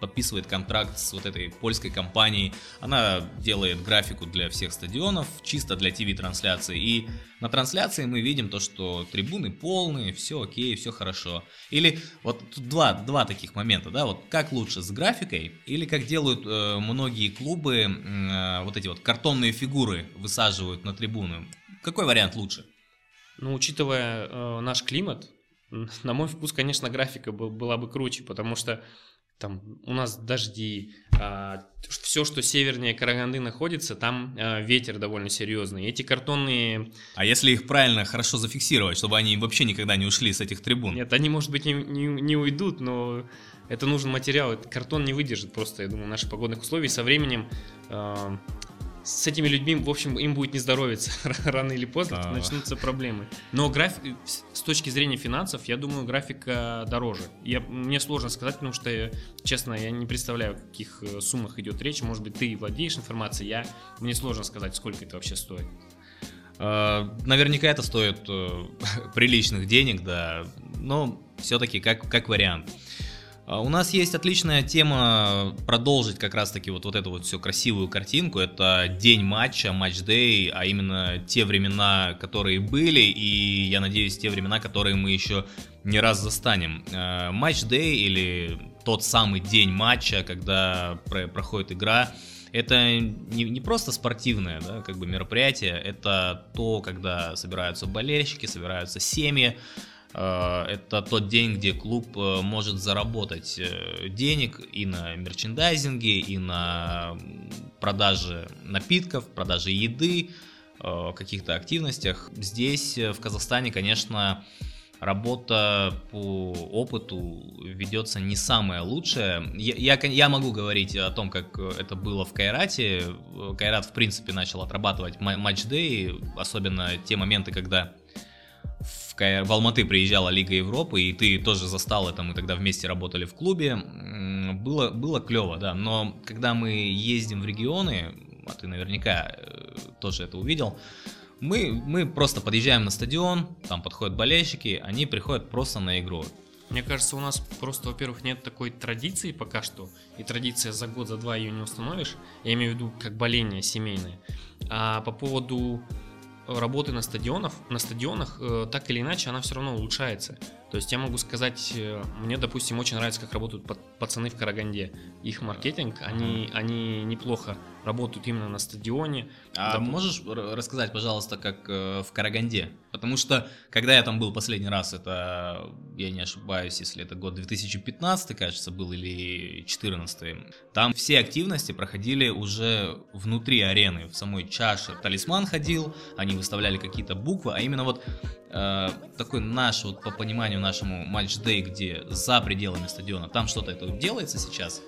Speaker 1: подписывает контракт с вот этой польской компанией. Она делает графику для всех стадионов, чисто для ТВ-трансляции. И на трансляции мы видим то, что трибуны полные, все окей, все хорошо. Или вот тут два, два таких момента, да, вот как лучше с графикой, или как делают э, многие клубы, э, вот эти вот картонные фигуры высаживают на трибуны. Какой вариант лучше?
Speaker 2: Ну, учитывая э, наш климат, на мой вкус, конечно, графика была бы круче, потому что там у нас дожди, а, все, что севернее Караганды находится, там а, ветер довольно серьезный. Эти картонные...
Speaker 1: А если их правильно, хорошо зафиксировать, чтобы они вообще никогда не ушли с этих трибун?
Speaker 2: Нет, они, может быть, не, не, не уйдут, но это нужен материал. Картон не выдержит просто, я думаю, наших погодных условий. Со временем а, с этими людьми, в общем, им будет не здоровиться. *laughs* Рано или поздно а начнутся проблемы. Но график, с точки зрения финансов, я думаю, графика дороже. Я, мне сложно сказать, потому что, честно, я не представляю, о каких э, суммах идет речь. Может быть, ты владеешь информацией, я, мне сложно сказать, сколько это вообще стоит.
Speaker 1: А, наверняка это стоит э, *laughs* приличных денег, да. Но все-таки как, как вариант. А, у нас есть отличная тема продолжить как раз-таки вот, вот эту вот всю красивую картинку. Это день матча, матч-дэй, а именно те времена, которые были, и я надеюсь, те времена, которые мы еще не раз застанем. А, матч-дэй или тот самый день матча, когда проходит игра, это не, не просто спортивное да, как бы мероприятие, это то, когда собираются болельщики, собираются семьи, Э, это тот день, где клуб э, может заработать э, денег и на мерчендайзинге, и на продаже напитков, продаже еды, каких-то активностях. Здесь, в Казахстане, конечно, работа по опыту ведется не самая лучшая. Я, я, я могу говорить о том, как это было в Кайрате. Кайрат, в принципе, начал отрабатывать матч-дэй, особенно те моменты, когда в, Алматы приезжала Лига Европы, и ты тоже застал это, мы тогда вместе работали в клубе. Было, было клево, да, но когда мы ездим в регионы, а ты наверняка э, тоже это увидел, мы, мы просто подъезжаем на стадион, там подходят болельщики, они приходят просто на игру.
Speaker 2: Мне кажется, у нас просто, во-первых, нет такой традиции пока что, и традиция за год, за два ее не установишь. Я имею в виду как боление семейное. А по поводу работы на стадионах, на стадионах э, так или иначе она все равно улучшается. То есть я могу сказать, э, мне, допустим, очень нравится, как работают пацаны в Караганде. Их маркетинг, они, они неплохо работают именно на стадионе.
Speaker 1: А Доп... можешь рассказать, пожалуйста, как э, в Караганде? Потому что, когда я там был последний раз, это, я не ошибаюсь, если это год 2015, кажется, был, или 2014, там все активности проходили уже внутри арены, в самой чаше. Талисман ходил, они выставляли какие-то буквы, а именно вот э, такой наш, вот по пониманию нашему матч-дэй, где за пределами стадиона, там что-то это делается сейчас?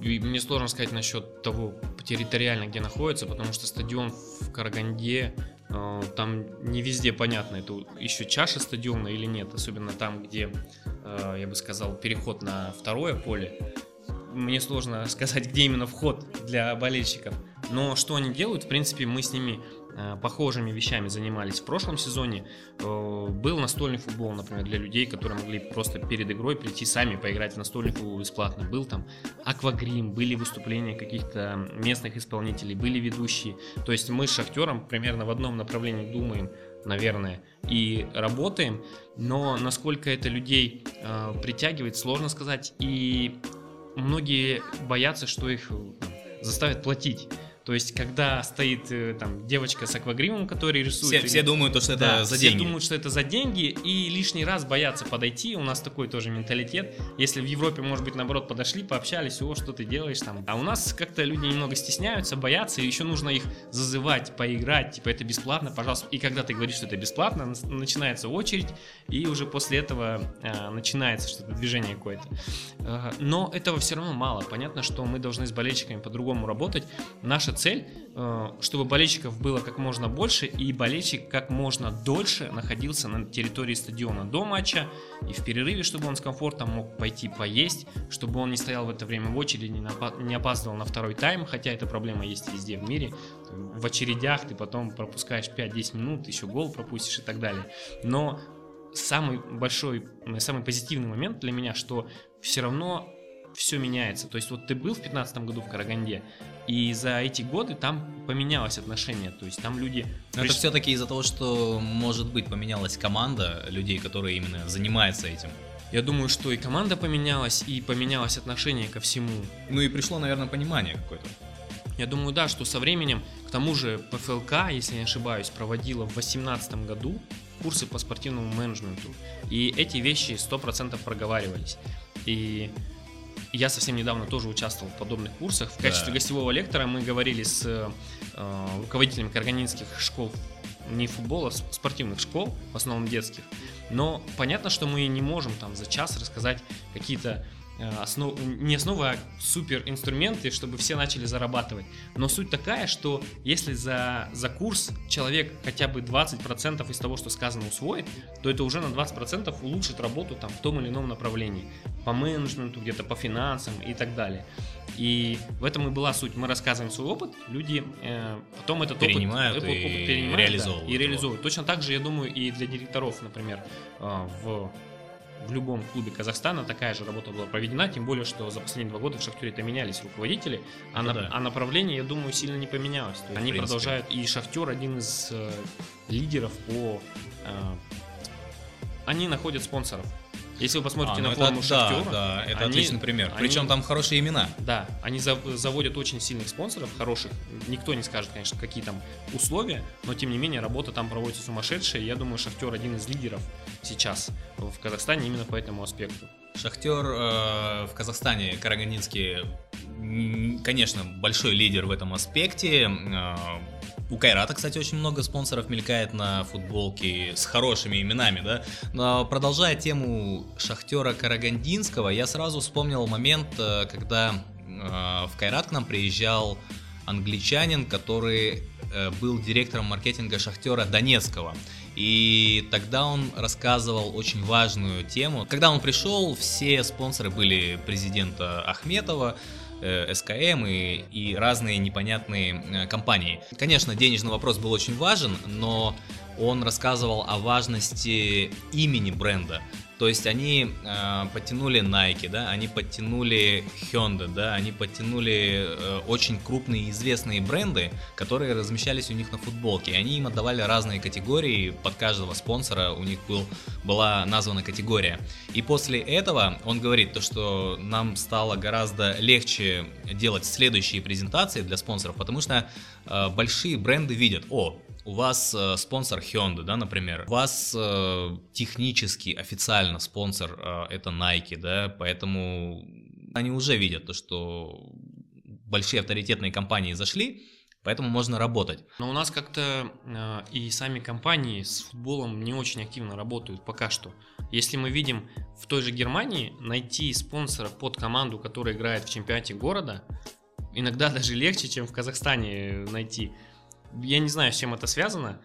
Speaker 2: Мне сложно сказать насчет того территориально, где находится, потому что стадион в Караганде, э, там не везде понятно, это еще чаша стадиона или нет, особенно там, где, э, я бы сказал, переход на второе поле. Мне сложно *laughs* сказать, где именно вход для болельщиков. Но что они делают, в принципе, мы с ними похожими вещами занимались в прошлом сезоне. Э, был настольный футбол, например, для людей, которые могли просто перед игрой прийти сами поиграть в настольный футбол бесплатно. Был там аквагрим, были выступления каких-то местных исполнителей, были ведущие. То есть мы с шахтером примерно в одном направлении думаем, наверное, и работаем, но насколько это людей э, притягивает, сложно сказать, и многие боятся, что их заставят платить. То есть, когда стоит э, там девочка с аквагримом, который рисует...
Speaker 1: Все, все думают, то, что это
Speaker 2: Да,
Speaker 1: за
Speaker 2: все
Speaker 1: деньги.
Speaker 2: думают, что это за деньги, и лишний раз боятся подойти. У нас такой тоже менталитет. Если в Европе, может быть, наоборот, подошли, пообщались, о, что ты делаешь там. А у нас как-то люди немного стесняются, боятся, и еще нужно их зазывать, поиграть, типа, это бесплатно, пожалуйста. И когда ты говоришь, что это бесплатно, начинается очередь, и уже после этого э, начинается что-то, движение какое-то. Э, но этого все равно мало. Понятно, что мы должны с болельщиками по-другому работать. Наша цель, э, чтобы болельщиков было как можно больше, и болельщик как можно дольше находился на территории стадиона до матча, и в перерыве, чтобы он с комфортом мог пойти поесть, чтобы он не стоял в это время в очереди, не, опаздывал на второй тайм, хотя эта проблема есть везде в мире. В очередях ты потом пропускаешь 5-10 минут, еще гол пропустишь и так далее. Но самый большой, самый позитивный момент для меня, что все равно все меняется. То есть вот ты был в 15 году в Караганде, и за эти годы там поменялось отношение. То есть там люди...
Speaker 1: Но это
Speaker 2: приш-
Speaker 1: все-таки из-за того, что, может быть, поменялась команда людей, которые именно занимаются этим.
Speaker 2: Я думаю, что и команда поменялась, и поменялось отношение ко всему.
Speaker 1: Ну и пришло, наверное, понимание какое-то.
Speaker 2: Я думаю, да, что со временем, к тому же ПФЛК, если не ошибаюсь, проводила в 2018 году курсы по спортивному менеджменту. И эти вещи 100% проговаривались. И я совсем недавно тоже участвовал в подобных курсах. В
Speaker 1: Да.
Speaker 2: качестве гостевого лектора мы говорили с э, руководителями карганинских школ не футбола, спортивных школ, в основном детских. Но понятно, что мы не можем там за час рассказать какие-то основ... не основы, а супер инструменты, чтобы все начали зарабатывать. Но суть такая, что если за, за курс человек хотя бы 20% из того, что сказано, усвоит, то это уже на 20% улучшит работу там, в том или ином направлении. По менеджменту, где-то по финансам и так далее. И в этом и была суть. Мы рассказываем свой опыт, люди э, потом этот опыт-
Speaker 1: Перенимают
Speaker 2: опыт,
Speaker 1: и
Speaker 2: перенимают, да,
Speaker 1: реализовывают
Speaker 2: и
Speaker 1: его.
Speaker 2: реализуют. Точно так же, я думаю, и для директоров, например, э, в в любом клубе Казахстана такая же работа была проведена, тем более, что за последние два года в Шахтере это менялись руководители, а,
Speaker 1: Ну
Speaker 2: на-
Speaker 1: да.
Speaker 2: а направление, я думаю, сильно не поменялось. То есть они продолжают, и Шахтер один из э, лидеров по... э, они находят спонсоров. Если вы посмотрите
Speaker 1: А,
Speaker 2: на
Speaker 1: ну
Speaker 2: форму
Speaker 1: это,
Speaker 2: Шахтера,
Speaker 1: да, да, это
Speaker 2: они-
Speaker 1: отличный пример.
Speaker 2: они-
Speaker 1: Причем там хорошие имена.
Speaker 2: да, они зав- заводят очень сильных спонсоров, хороших. Никто не скажет, конечно, какие там условия, но тем не менее работа там проводится сумасшедшая. Я думаю, Шахтер один из лидеров сейчас в Казахстане именно по этому аспекту.
Speaker 1: Шахтер э, в Казахстане, Карагандинский, конечно, большой лидер в этом аспекте. Э, у Кайрата, кстати, очень много спонсоров мелькает на футболке с хорошими именами, да. Но продолжая тему Шахтера Карагандинского, я сразу вспомнил момент, э, когда э, в Кайрат к нам приезжал англичанин, который э, был директором маркетинга Шахтера Донецкого. И тогда он рассказывал очень важную тему. Когда он пришел, все спонсоры были президента Ахметова, э, СКМ и, и разные непонятные э, компании. Конечно, денежный вопрос был очень важен, но он рассказывал о важности имени бренда. То есть они э, подтянули Nike, да, они подтянули Hyundai, да, они подтянули э, очень крупные известные бренды, которые размещались у них на футболке. Они им отдавали разные категории, под каждого спонсора у них был, была названа категория. И после этого он говорит то, что нам стало гораздо легче делать следующие презентации для спонсоров, потому что э, большие бренды видят, о, у вас э, спонсор Hyundai, да, например, у вас э, технически, официально спонсор э, это Nike, да, поэтому они уже видят то, что большие авторитетные компании зашли, поэтому можно работать.
Speaker 2: Но у нас как-то э, и сами компании с футболом не очень активно работают пока что. Если мы видим в той же Германии найти спонсора под команду, которая играет в чемпионате города, иногда *laughs* даже легче, чем в Казахстане найти. Я не знаю, с чем это связано.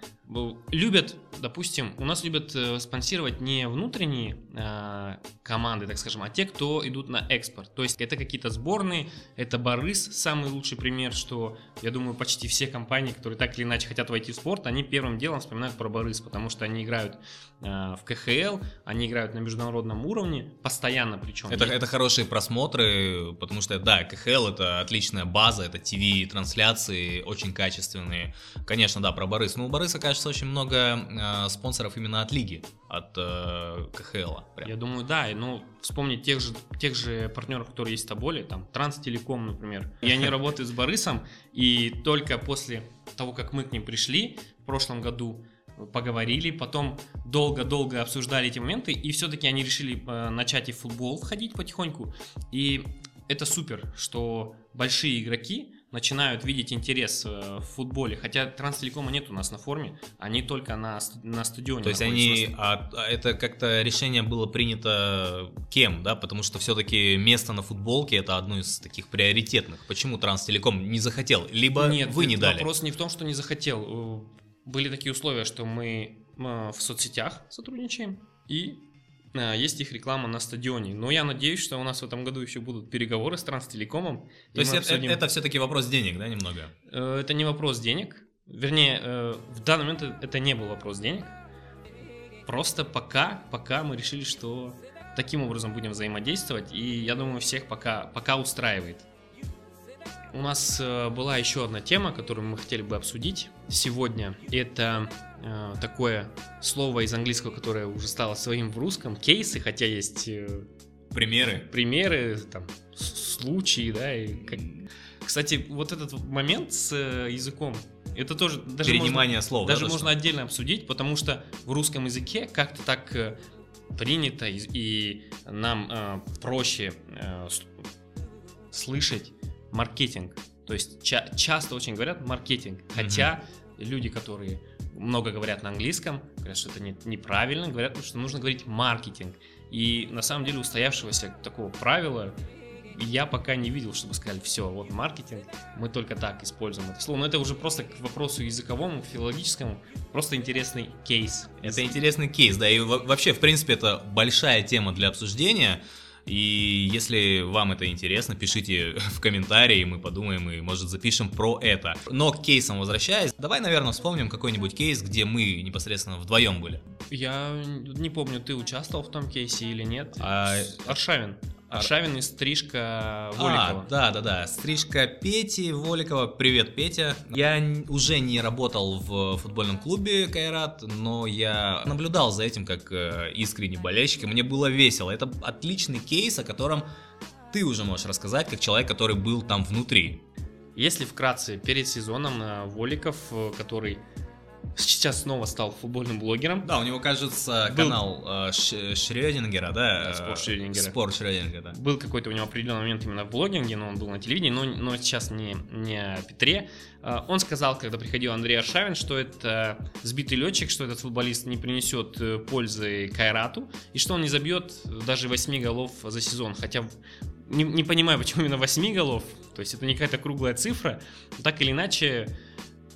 Speaker 2: Любят, допустим, у нас любят э, спонсировать не внутренние э, команды, так скажем, а те, кто идут на экспорт. То есть это какие-то сборные, это Борис, самый лучший пример, что я думаю, почти все компании, которые так или иначе хотят войти в спорт, они первым делом вспоминают про Борис, потому что они играют э, в КХЛ, они играют на международном уровне, постоянно причем.
Speaker 1: Это, это хорошие просмотры, потому что, да, КХЛ это отличная база, это ТВ-трансляции, очень качественные. Конечно, да, про Борис. Ну, у Бориса, кажется, кажется, очень много э, спонсоров именно от лиги, от э, КХЛ.
Speaker 2: Прям. Я думаю, да. Ну, вспомнить тех же, тех же партнеров, которые есть в Тоболе, там, Транстелеком, например. И они *laughs* работают с Борисом, и только после того, как мы к ним пришли в прошлом году, поговорили, потом долго-долго обсуждали эти моменты, и все-таки они решили э, начать и в футбол входить потихоньку. И это супер, что большие игроки начинают видеть интерес э, в футболе, хотя Транстелекома нет у нас на форме, они только на, на стадионе.
Speaker 1: То есть они, а, а, это как-то решение было принято кем, да, потому что все-таки место на футболке это одно из таких приоритетных. Почему Транстелеком не захотел, либо нет, вы не дали?
Speaker 2: Вопрос не в том, что не захотел. Э, были такие условия, что мы в соцсетях сотрудничаем и есть их реклама на стадионе. Но я надеюсь, что у нас в этом году еще будут переговоры с Транстелекомом.
Speaker 1: То есть это, обсудим... это все-таки вопрос денег, да, немного?
Speaker 2: Э, это не вопрос денег. Вернее, э, в данный момент это не был вопрос денег. Просто пока, пока мы решили, что таким образом будем взаимодействовать. И я думаю, всех пока, пока устраивает. У нас э, была еще одна тема, которую мы хотели бы обсудить сегодня. Это э, такое слово из английского, которое уже стало своим в русском, кейсы, хотя есть э,
Speaker 1: примеры,
Speaker 2: примеры, там случаи, да. И как... Кстати, вот этот момент с э, языком, это тоже даже
Speaker 1: перенимание
Speaker 2: можно,
Speaker 1: слов,
Speaker 2: даже да, можно что? отдельно обсудить, потому что в русском языке как-то так э, принято и, и нам э, проще э, слышать маркетинг. То есть ча- часто очень говорят маркетинг, хотя mm-hmm. люди, которые много говорят на английском, говорят, что это не, неправильно, говорят, что нужно говорить маркетинг. И на самом деле устоявшегося такого правила я пока не видел, чтобы сказали, все, вот маркетинг, мы только так используем это слово. Но это уже просто к вопросу языковому, филологическому, просто интересный кейс.
Speaker 1: Это интересный кейс, да, и вообще, в принципе, это большая тема для обсуждения. И если вам это интересно, пишите *laughs* в комментарии, мы подумаем и, может, запишем про это. Но к кейсам возвращаясь, давай, наверное, вспомним какой-нибудь кейс, где мы непосредственно вдвоем были.
Speaker 2: Я не помню, ты участвовал в том кейсе или нет. А... Аршавин. Аршавин и стрижка Воликова.
Speaker 1: А, да, да, да. Стрижка Пети Воликова. Привет, Петя. Я уже не работал в футбольном клубе Кайрат, но я наблюдал за этим как э, искренний болельщик, и мне было весело. Это отличный кейс, о котором ты уже можешь рассказать, как человек, который был там внутри.
Speaker 2: Если вкратце, перед сезоном э, Воликов, э, который сейчас снова стал футбольным блогером.
Speaker 1: Да, у него, кажется, был... канал э, Шрёдингера, да?
Speaker 2: Э, Спорт Шрёдингера.
Speaker 1: Спорт Шрёдингера, да.
Speaker 2: Был какой-то у него определенный момент именно в блогинге, но он был на телевидении, но, но сейчас не, не о Петре. Э, он сказал, когда приходил Андрей Аршавин, что это сбитый летчик, что этот футболист не принесет э, пользы Кайрату, и что он не забьет даже 8 голов за сезон. Хотя не, не понимаю, *laughs* почему именно 8 голов, то есть это не какая-то круглая цифра, но так или иначе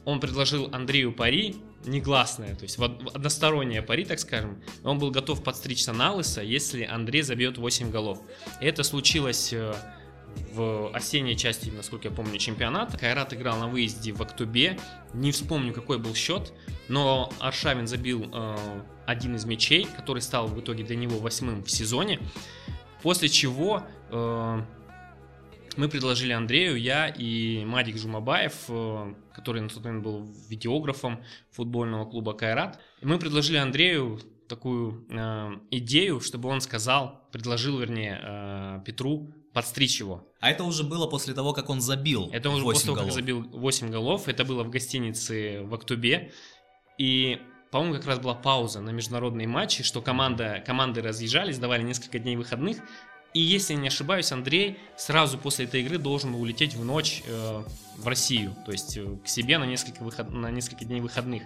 Speaker 2: он предложил Андрею пари, негласное, то есть одностороннее пари, так скажем. Он был готов подстричься на лысо, если Андрей забьет 8 голов. И это случилось э, в осенней части, насколько я помню, чемпионата. Кайрат играл на выезде в Актубе. Не вспомню, какой был счет, но Аршавин забил э, один из мячей, который стал в итоге для него восьмым в сезоне. После чего э, мы предложили Андрею, я и Мадик Жумабаев, э, который на тот момент был видеографом футбольного клуба «Кайрат». Мы предложили Андрею такую э, идею, чтобы он сказал, предложил, вернее, э, Петру подстричь его.
Speaker 1: А это уже было после того, как он забил
Speaker 2: Это уже после того, голов. как забил 8 голов. Это было в гостинице в Актубе. И по-моему, как раз была пауза на международные матчи, что команда, команды разъезжались, давали несколько дней выходных, и если не ошибаюсь, Андрей сразу после этой игры должен был улететь в ночь э, в Россию, то есть э, к себе на несколько, выход... на несколько дней выходных.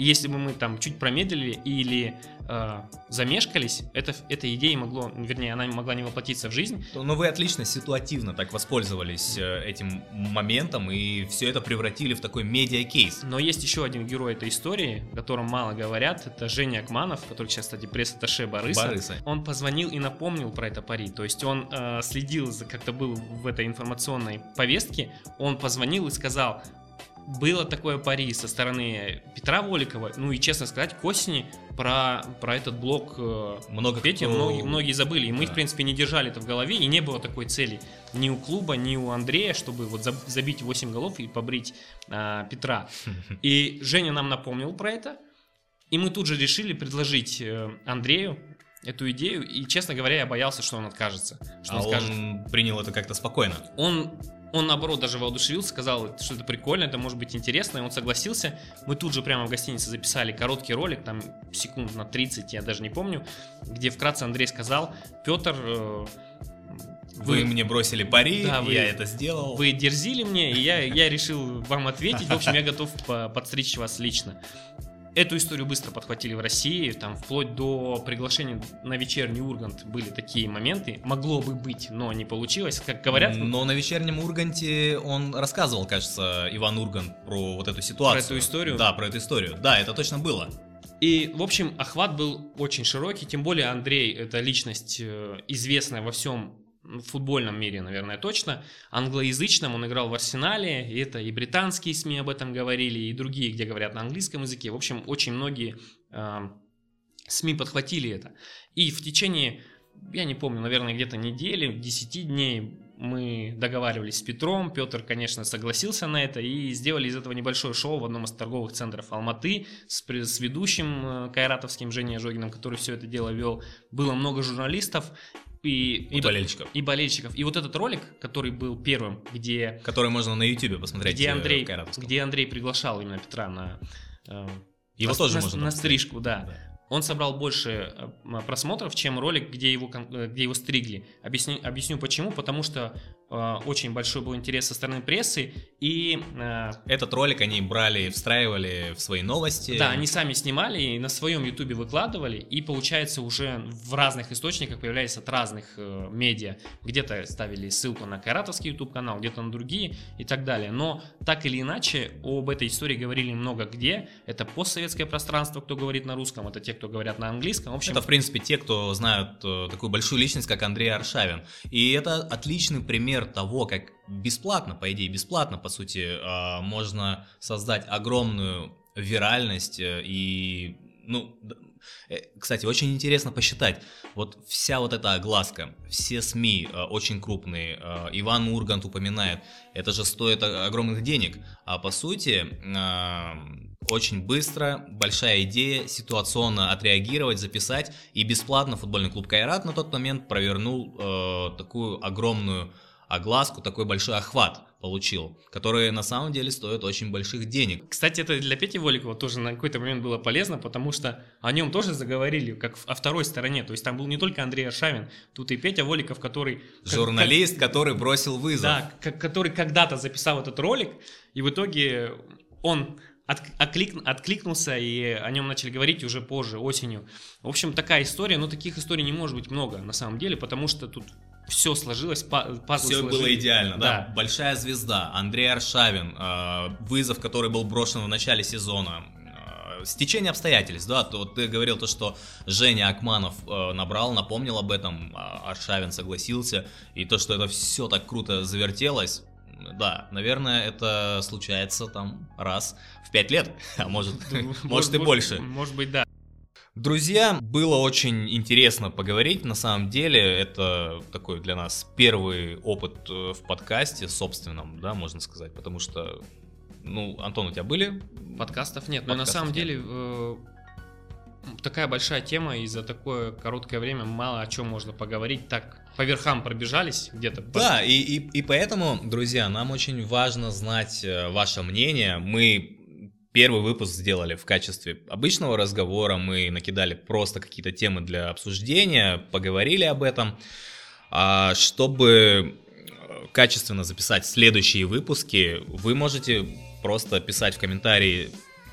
Speaker 2: И если бы мы там чуть промедлили или э, замешкались, это, эта идея могло, вернее, она могла не воплотиться в жизнь.
Speaker 1: Но вы отлично ситуативно так воспользовались э, этим моментом и все это превратили в такой медиа-кейс.
Speaker 2: Но есть еще один герой этой истории, о котором мало говорят, это Женя Акманов, который сейчас, кстати, пресс-атташе Бориса.
Speaker 1: Бориса.
Speaker 2: Он позвонил и напомнил про это пари, то есть он э, следил, за, как-то был в этой информационной повестке, он позвонил и сказал, было такое пари со стороны Петра Воликова, ну и, честно сказать, к осени про, про этот блок э,
Speaker 1: Много
Speaker 2: Петя
Speaker 1: кто-
Speaker 2: многие, многие забыли, и мы,
Speaker 1: Да.
Speaker 2: в принципе, не держали это в голове, и не было такой цели ни у клуба, ни у Андрея, чтобы вот заб- забить 8 голов и побрить а, Петра. *laughs* И Женя нам напомнил про это, и мы тут же решили предложить э, Андрею эту идею, и, честно говоря, я боялся, что он откажется. Что
Speaker 1: А
Speaker 2: он скажет,
Speaker 1: он принял это как-то спокойно.
Speaker 2: он, он наоборот даже воодушевился, сказал, что это прикольно, это может быть интересно, и он согласился. Мы тут же прямо в гостинице записали короткий ролик, там секунд на 30, я даже не помню, где вкратце Андрей сказал, Петр, э,
Speaker 1: Вы, мне бросили пари,
Speaker 2: Да, вы-
Speaker 1: я это сделал.
Speaker 2: вы дерзили мне, и я, я решил вам ответить. В общем, я готов по- подстричь вас лично. Эту историю быстро подхватили в России, там вплоть до приглашения на вечерний Ургант были такие моменты. Могло бы быть, но не получилось. Как говорят,
Speaker 1: Но на вечернем Урганте он рассказывал, кажется, Иван Ургант про вот эту ситуацию.
Speaker 2: Про эту историю?
Speaker 1: Да, про эту историю. Да, это точно было.
Speaker 2: И, в общем, охват был очень широкий, тем более Андрей это личность э, известная во всем футбольном мире, наверное, точно. Англоязычном он играл в Арсенале, и это и британские СМИ об этом говорили, и другие, где говорят на английском языке. В общем, очень многие э, СМИ подхватили это. И в течение, я не помню, наверное, где-то недели, 10 дней мы договаривались с Петром, Петр, конечно, согласился на это и сделали из этого небольшое шоу в одном из торговых центров Алматы с, с ведущим э, кайратовским Женей Ожогиным, который все это дело вел. Было много журналистов и,
Speaker 1: И
Speaker 2: вот это-
Speaker 1: болельщиков.
Speaker 2: и болельщиков. И вот этот ролик, который был первым, где,
Speaker 1: Который можно на Ютубе посмотреть.
Speaker 2: где,
Speaker 1: э,
Speaker 2: Андрей, где Андрей приглашал именно Петра на, э,
Speaker 1: Его
Speaker 2: на-
Speaker 1: тоже
Speaker 2: на,
Speaker 1: можно
Speaker 2: на
Speaker 1: посмотреть.
Speaker 2: стрижку, да.
Speaker 1: Да.
Speaker 2: Он собрал больше э, просмотров, чем ролик, где его, где его стригли. Объясню, объясню почему. Потому что очень большой был интерес со стороны прессы. И э,
Speaker 1: Этот ролик они брали, встраивали в свои новости.
Speaker 2: да, они сами снимали и на своем ютубе выкладывали. И получается уже в разных источниках появлялись от разных э, медиа. Где-то ставили ссылку на Кайратовский ютуб канал, где-то на другие и так далее. Но так или иначе об этой истории говорили много где. Это постсоветское пространство, кто говорит на русском, это те, кто говорят на английском. В общем,
Speaker 1: Это, в принципе, те, кто знают э, такую большую личность, как Андрей Аршавин. И это отличный пример того, как бесплатно, по идее, бесплатно, по сути, э, можно создать огромную виральность э, и, ну, э, кстати, очень интересно посчитать. Вот вся вот эта огласка, все СМИ э, очень крупные, Иван Ургант упоминает, это же стоит огромных денег. А по сути, э, очень быстро, большая идея, ситуационно отреагировать, записать. И бесплатно футбольный клуб Кайрат на тот момент провернул такую огромную огласку, такой большой охват получил, который на самом деле стоит очень больших денег.
Speaker 2: Кстати, это для Пети Воликова тоже на какой-то момент было полезно, потому что о нем тоже заговорили, как о второй стороне. То есть там был не только Андрей Аршавин, тут и Петя Воликов, который... как-
Speaker 1: Журналист, который бросил
Speaker 2: как-
Speaker 1: вызов.
Speaker 2: да, как- который когда-то записал этот ролик, и в итоге он от- оклик- откликнулся, и о нем начали говорить уже позже, осенью. В общем, такая история, но таких историй не может быть много на самом деле, потому что тут все сложилось, па- пазлы
Speaker 1: Все было
Speaker 2: сложились.
Speaker 1: идеально, да.
Speaker 2: Да.
Speaker 1: Большая звезда, Андрей Аршавин, э, вызов, который был брошен в начале сезона. Э, Стечение обстоятельств, да, то ты говорил то, что Женя Акманов э, набрал, напомнил об этом, а Аршавин согласился, и то, что это все так круто завертелось, да, наверное, это случается там раз в пять лет, а может, может и больше.
Speaker 2: Может быть, да.
Speaker 1: Друзья, было очень интересно поговорить. На самом деле, это такой для нас первый опыт э, в подкасте собственном, да, можно сказать, потому что, ну, Антон, у тебя были?
Speaker 2: Подкастов нет, но на
Speaker 1: Подкастов
Speaker 2: самом
Speaker 1: нет.
Speaker 2: деле э, такая большая тема, и за такое короткое время мало о чем можно поговорить. Так, по верхам пробежались где-то.
Speaker 1: Да, и, и, и поэтому, друзья, нам очень важно знать э, ваше мнение. Мы первый выпуск сделали в качестве обычного разговора, мы накидали просто какие-то темы для обсуждения, поговорили об этом. А чтобы э, качественно записать следующие выпуски, вы можете просто писать в комментарии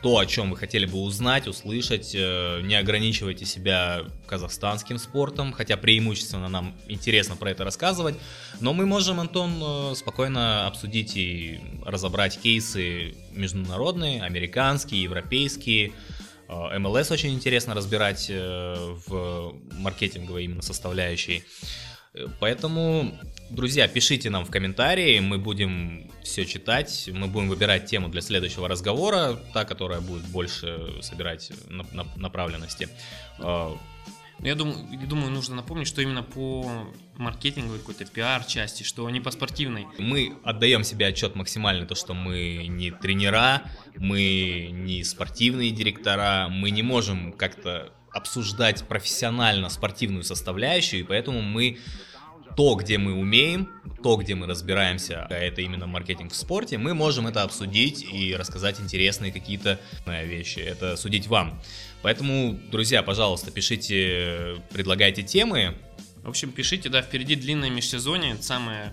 Speaker 1: то, о чем вы хотели бы узнать, услышать. Э, Не ограничивайте себя казахстанским спортом, хотя преимущественно нам интересно про это рассказывать. Но мы можем, Антон, э, спокойно обсудить и разобрать кейсы международные, американские, европейские. Э, МЛС очень интересно разбирать в маркетинговой именно составляющей. Поэтому, друзья, пишите нам в комментарии, мы будем все читать, мы будем выбирать тему для следующего разговора, та, которая будет больше собирать направленности. А,
Speaker 2: я думаю, я думаю, нужно напомнить, что именно по маркетинговой какой-то пиар-части, что не по спортивной.
Speaker 1: Мы отдаем себе отчет максимально, то, что мы не тренера, мы не спортивные директора, мы не можем как-то обсуждать профессионально спортивную составляющую, и поэтому мы то, где мы умеем, то, где мы разбираемся, а это именно маркетинг в спорте, мы можем это обсудить и рассказать интересные какие-то э, вещи. Это судить вам. Поэтому, друзья, пожалуйста, пишите, предлагайте темы.
Speaker 2: В общем, пишите, да, впереди длинное межсезонье, это самое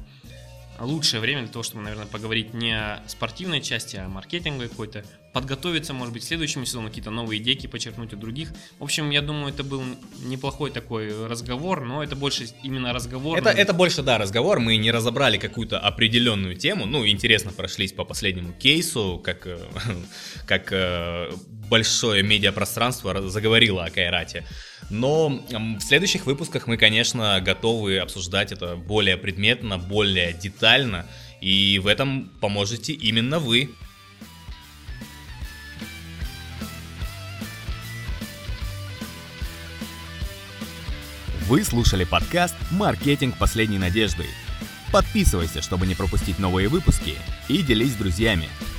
Speaker 2: лучшее время для того, чтобы, наверное, поговорить не о спортивной части, а о маркетинговой какой-то, подготовиться, может быть, к следующему сезону, какие-то новые идеи почерпнуть у других. В общем, я думаю, это был неплохой такой разговор, но это больше именно разговор.
Speaker 1: Это, это больше, да, разговор. Мы не разобрали какую-то определенную тему. Ну, интересно прошлись по последнему кейсу, как, э, *laughs* как э, большое медиапространство заговорило о Кайрате. Но в следующих выпусках мы, конечно, готовы обсуждать это более предметно, более детально. И в этом поможете именно вы.
Speaker 3: Вы слушали подкаст «Маркетинг последней надежды». Подписывайся, чтобы не пропустить новые выпуски, и делись с друзьями –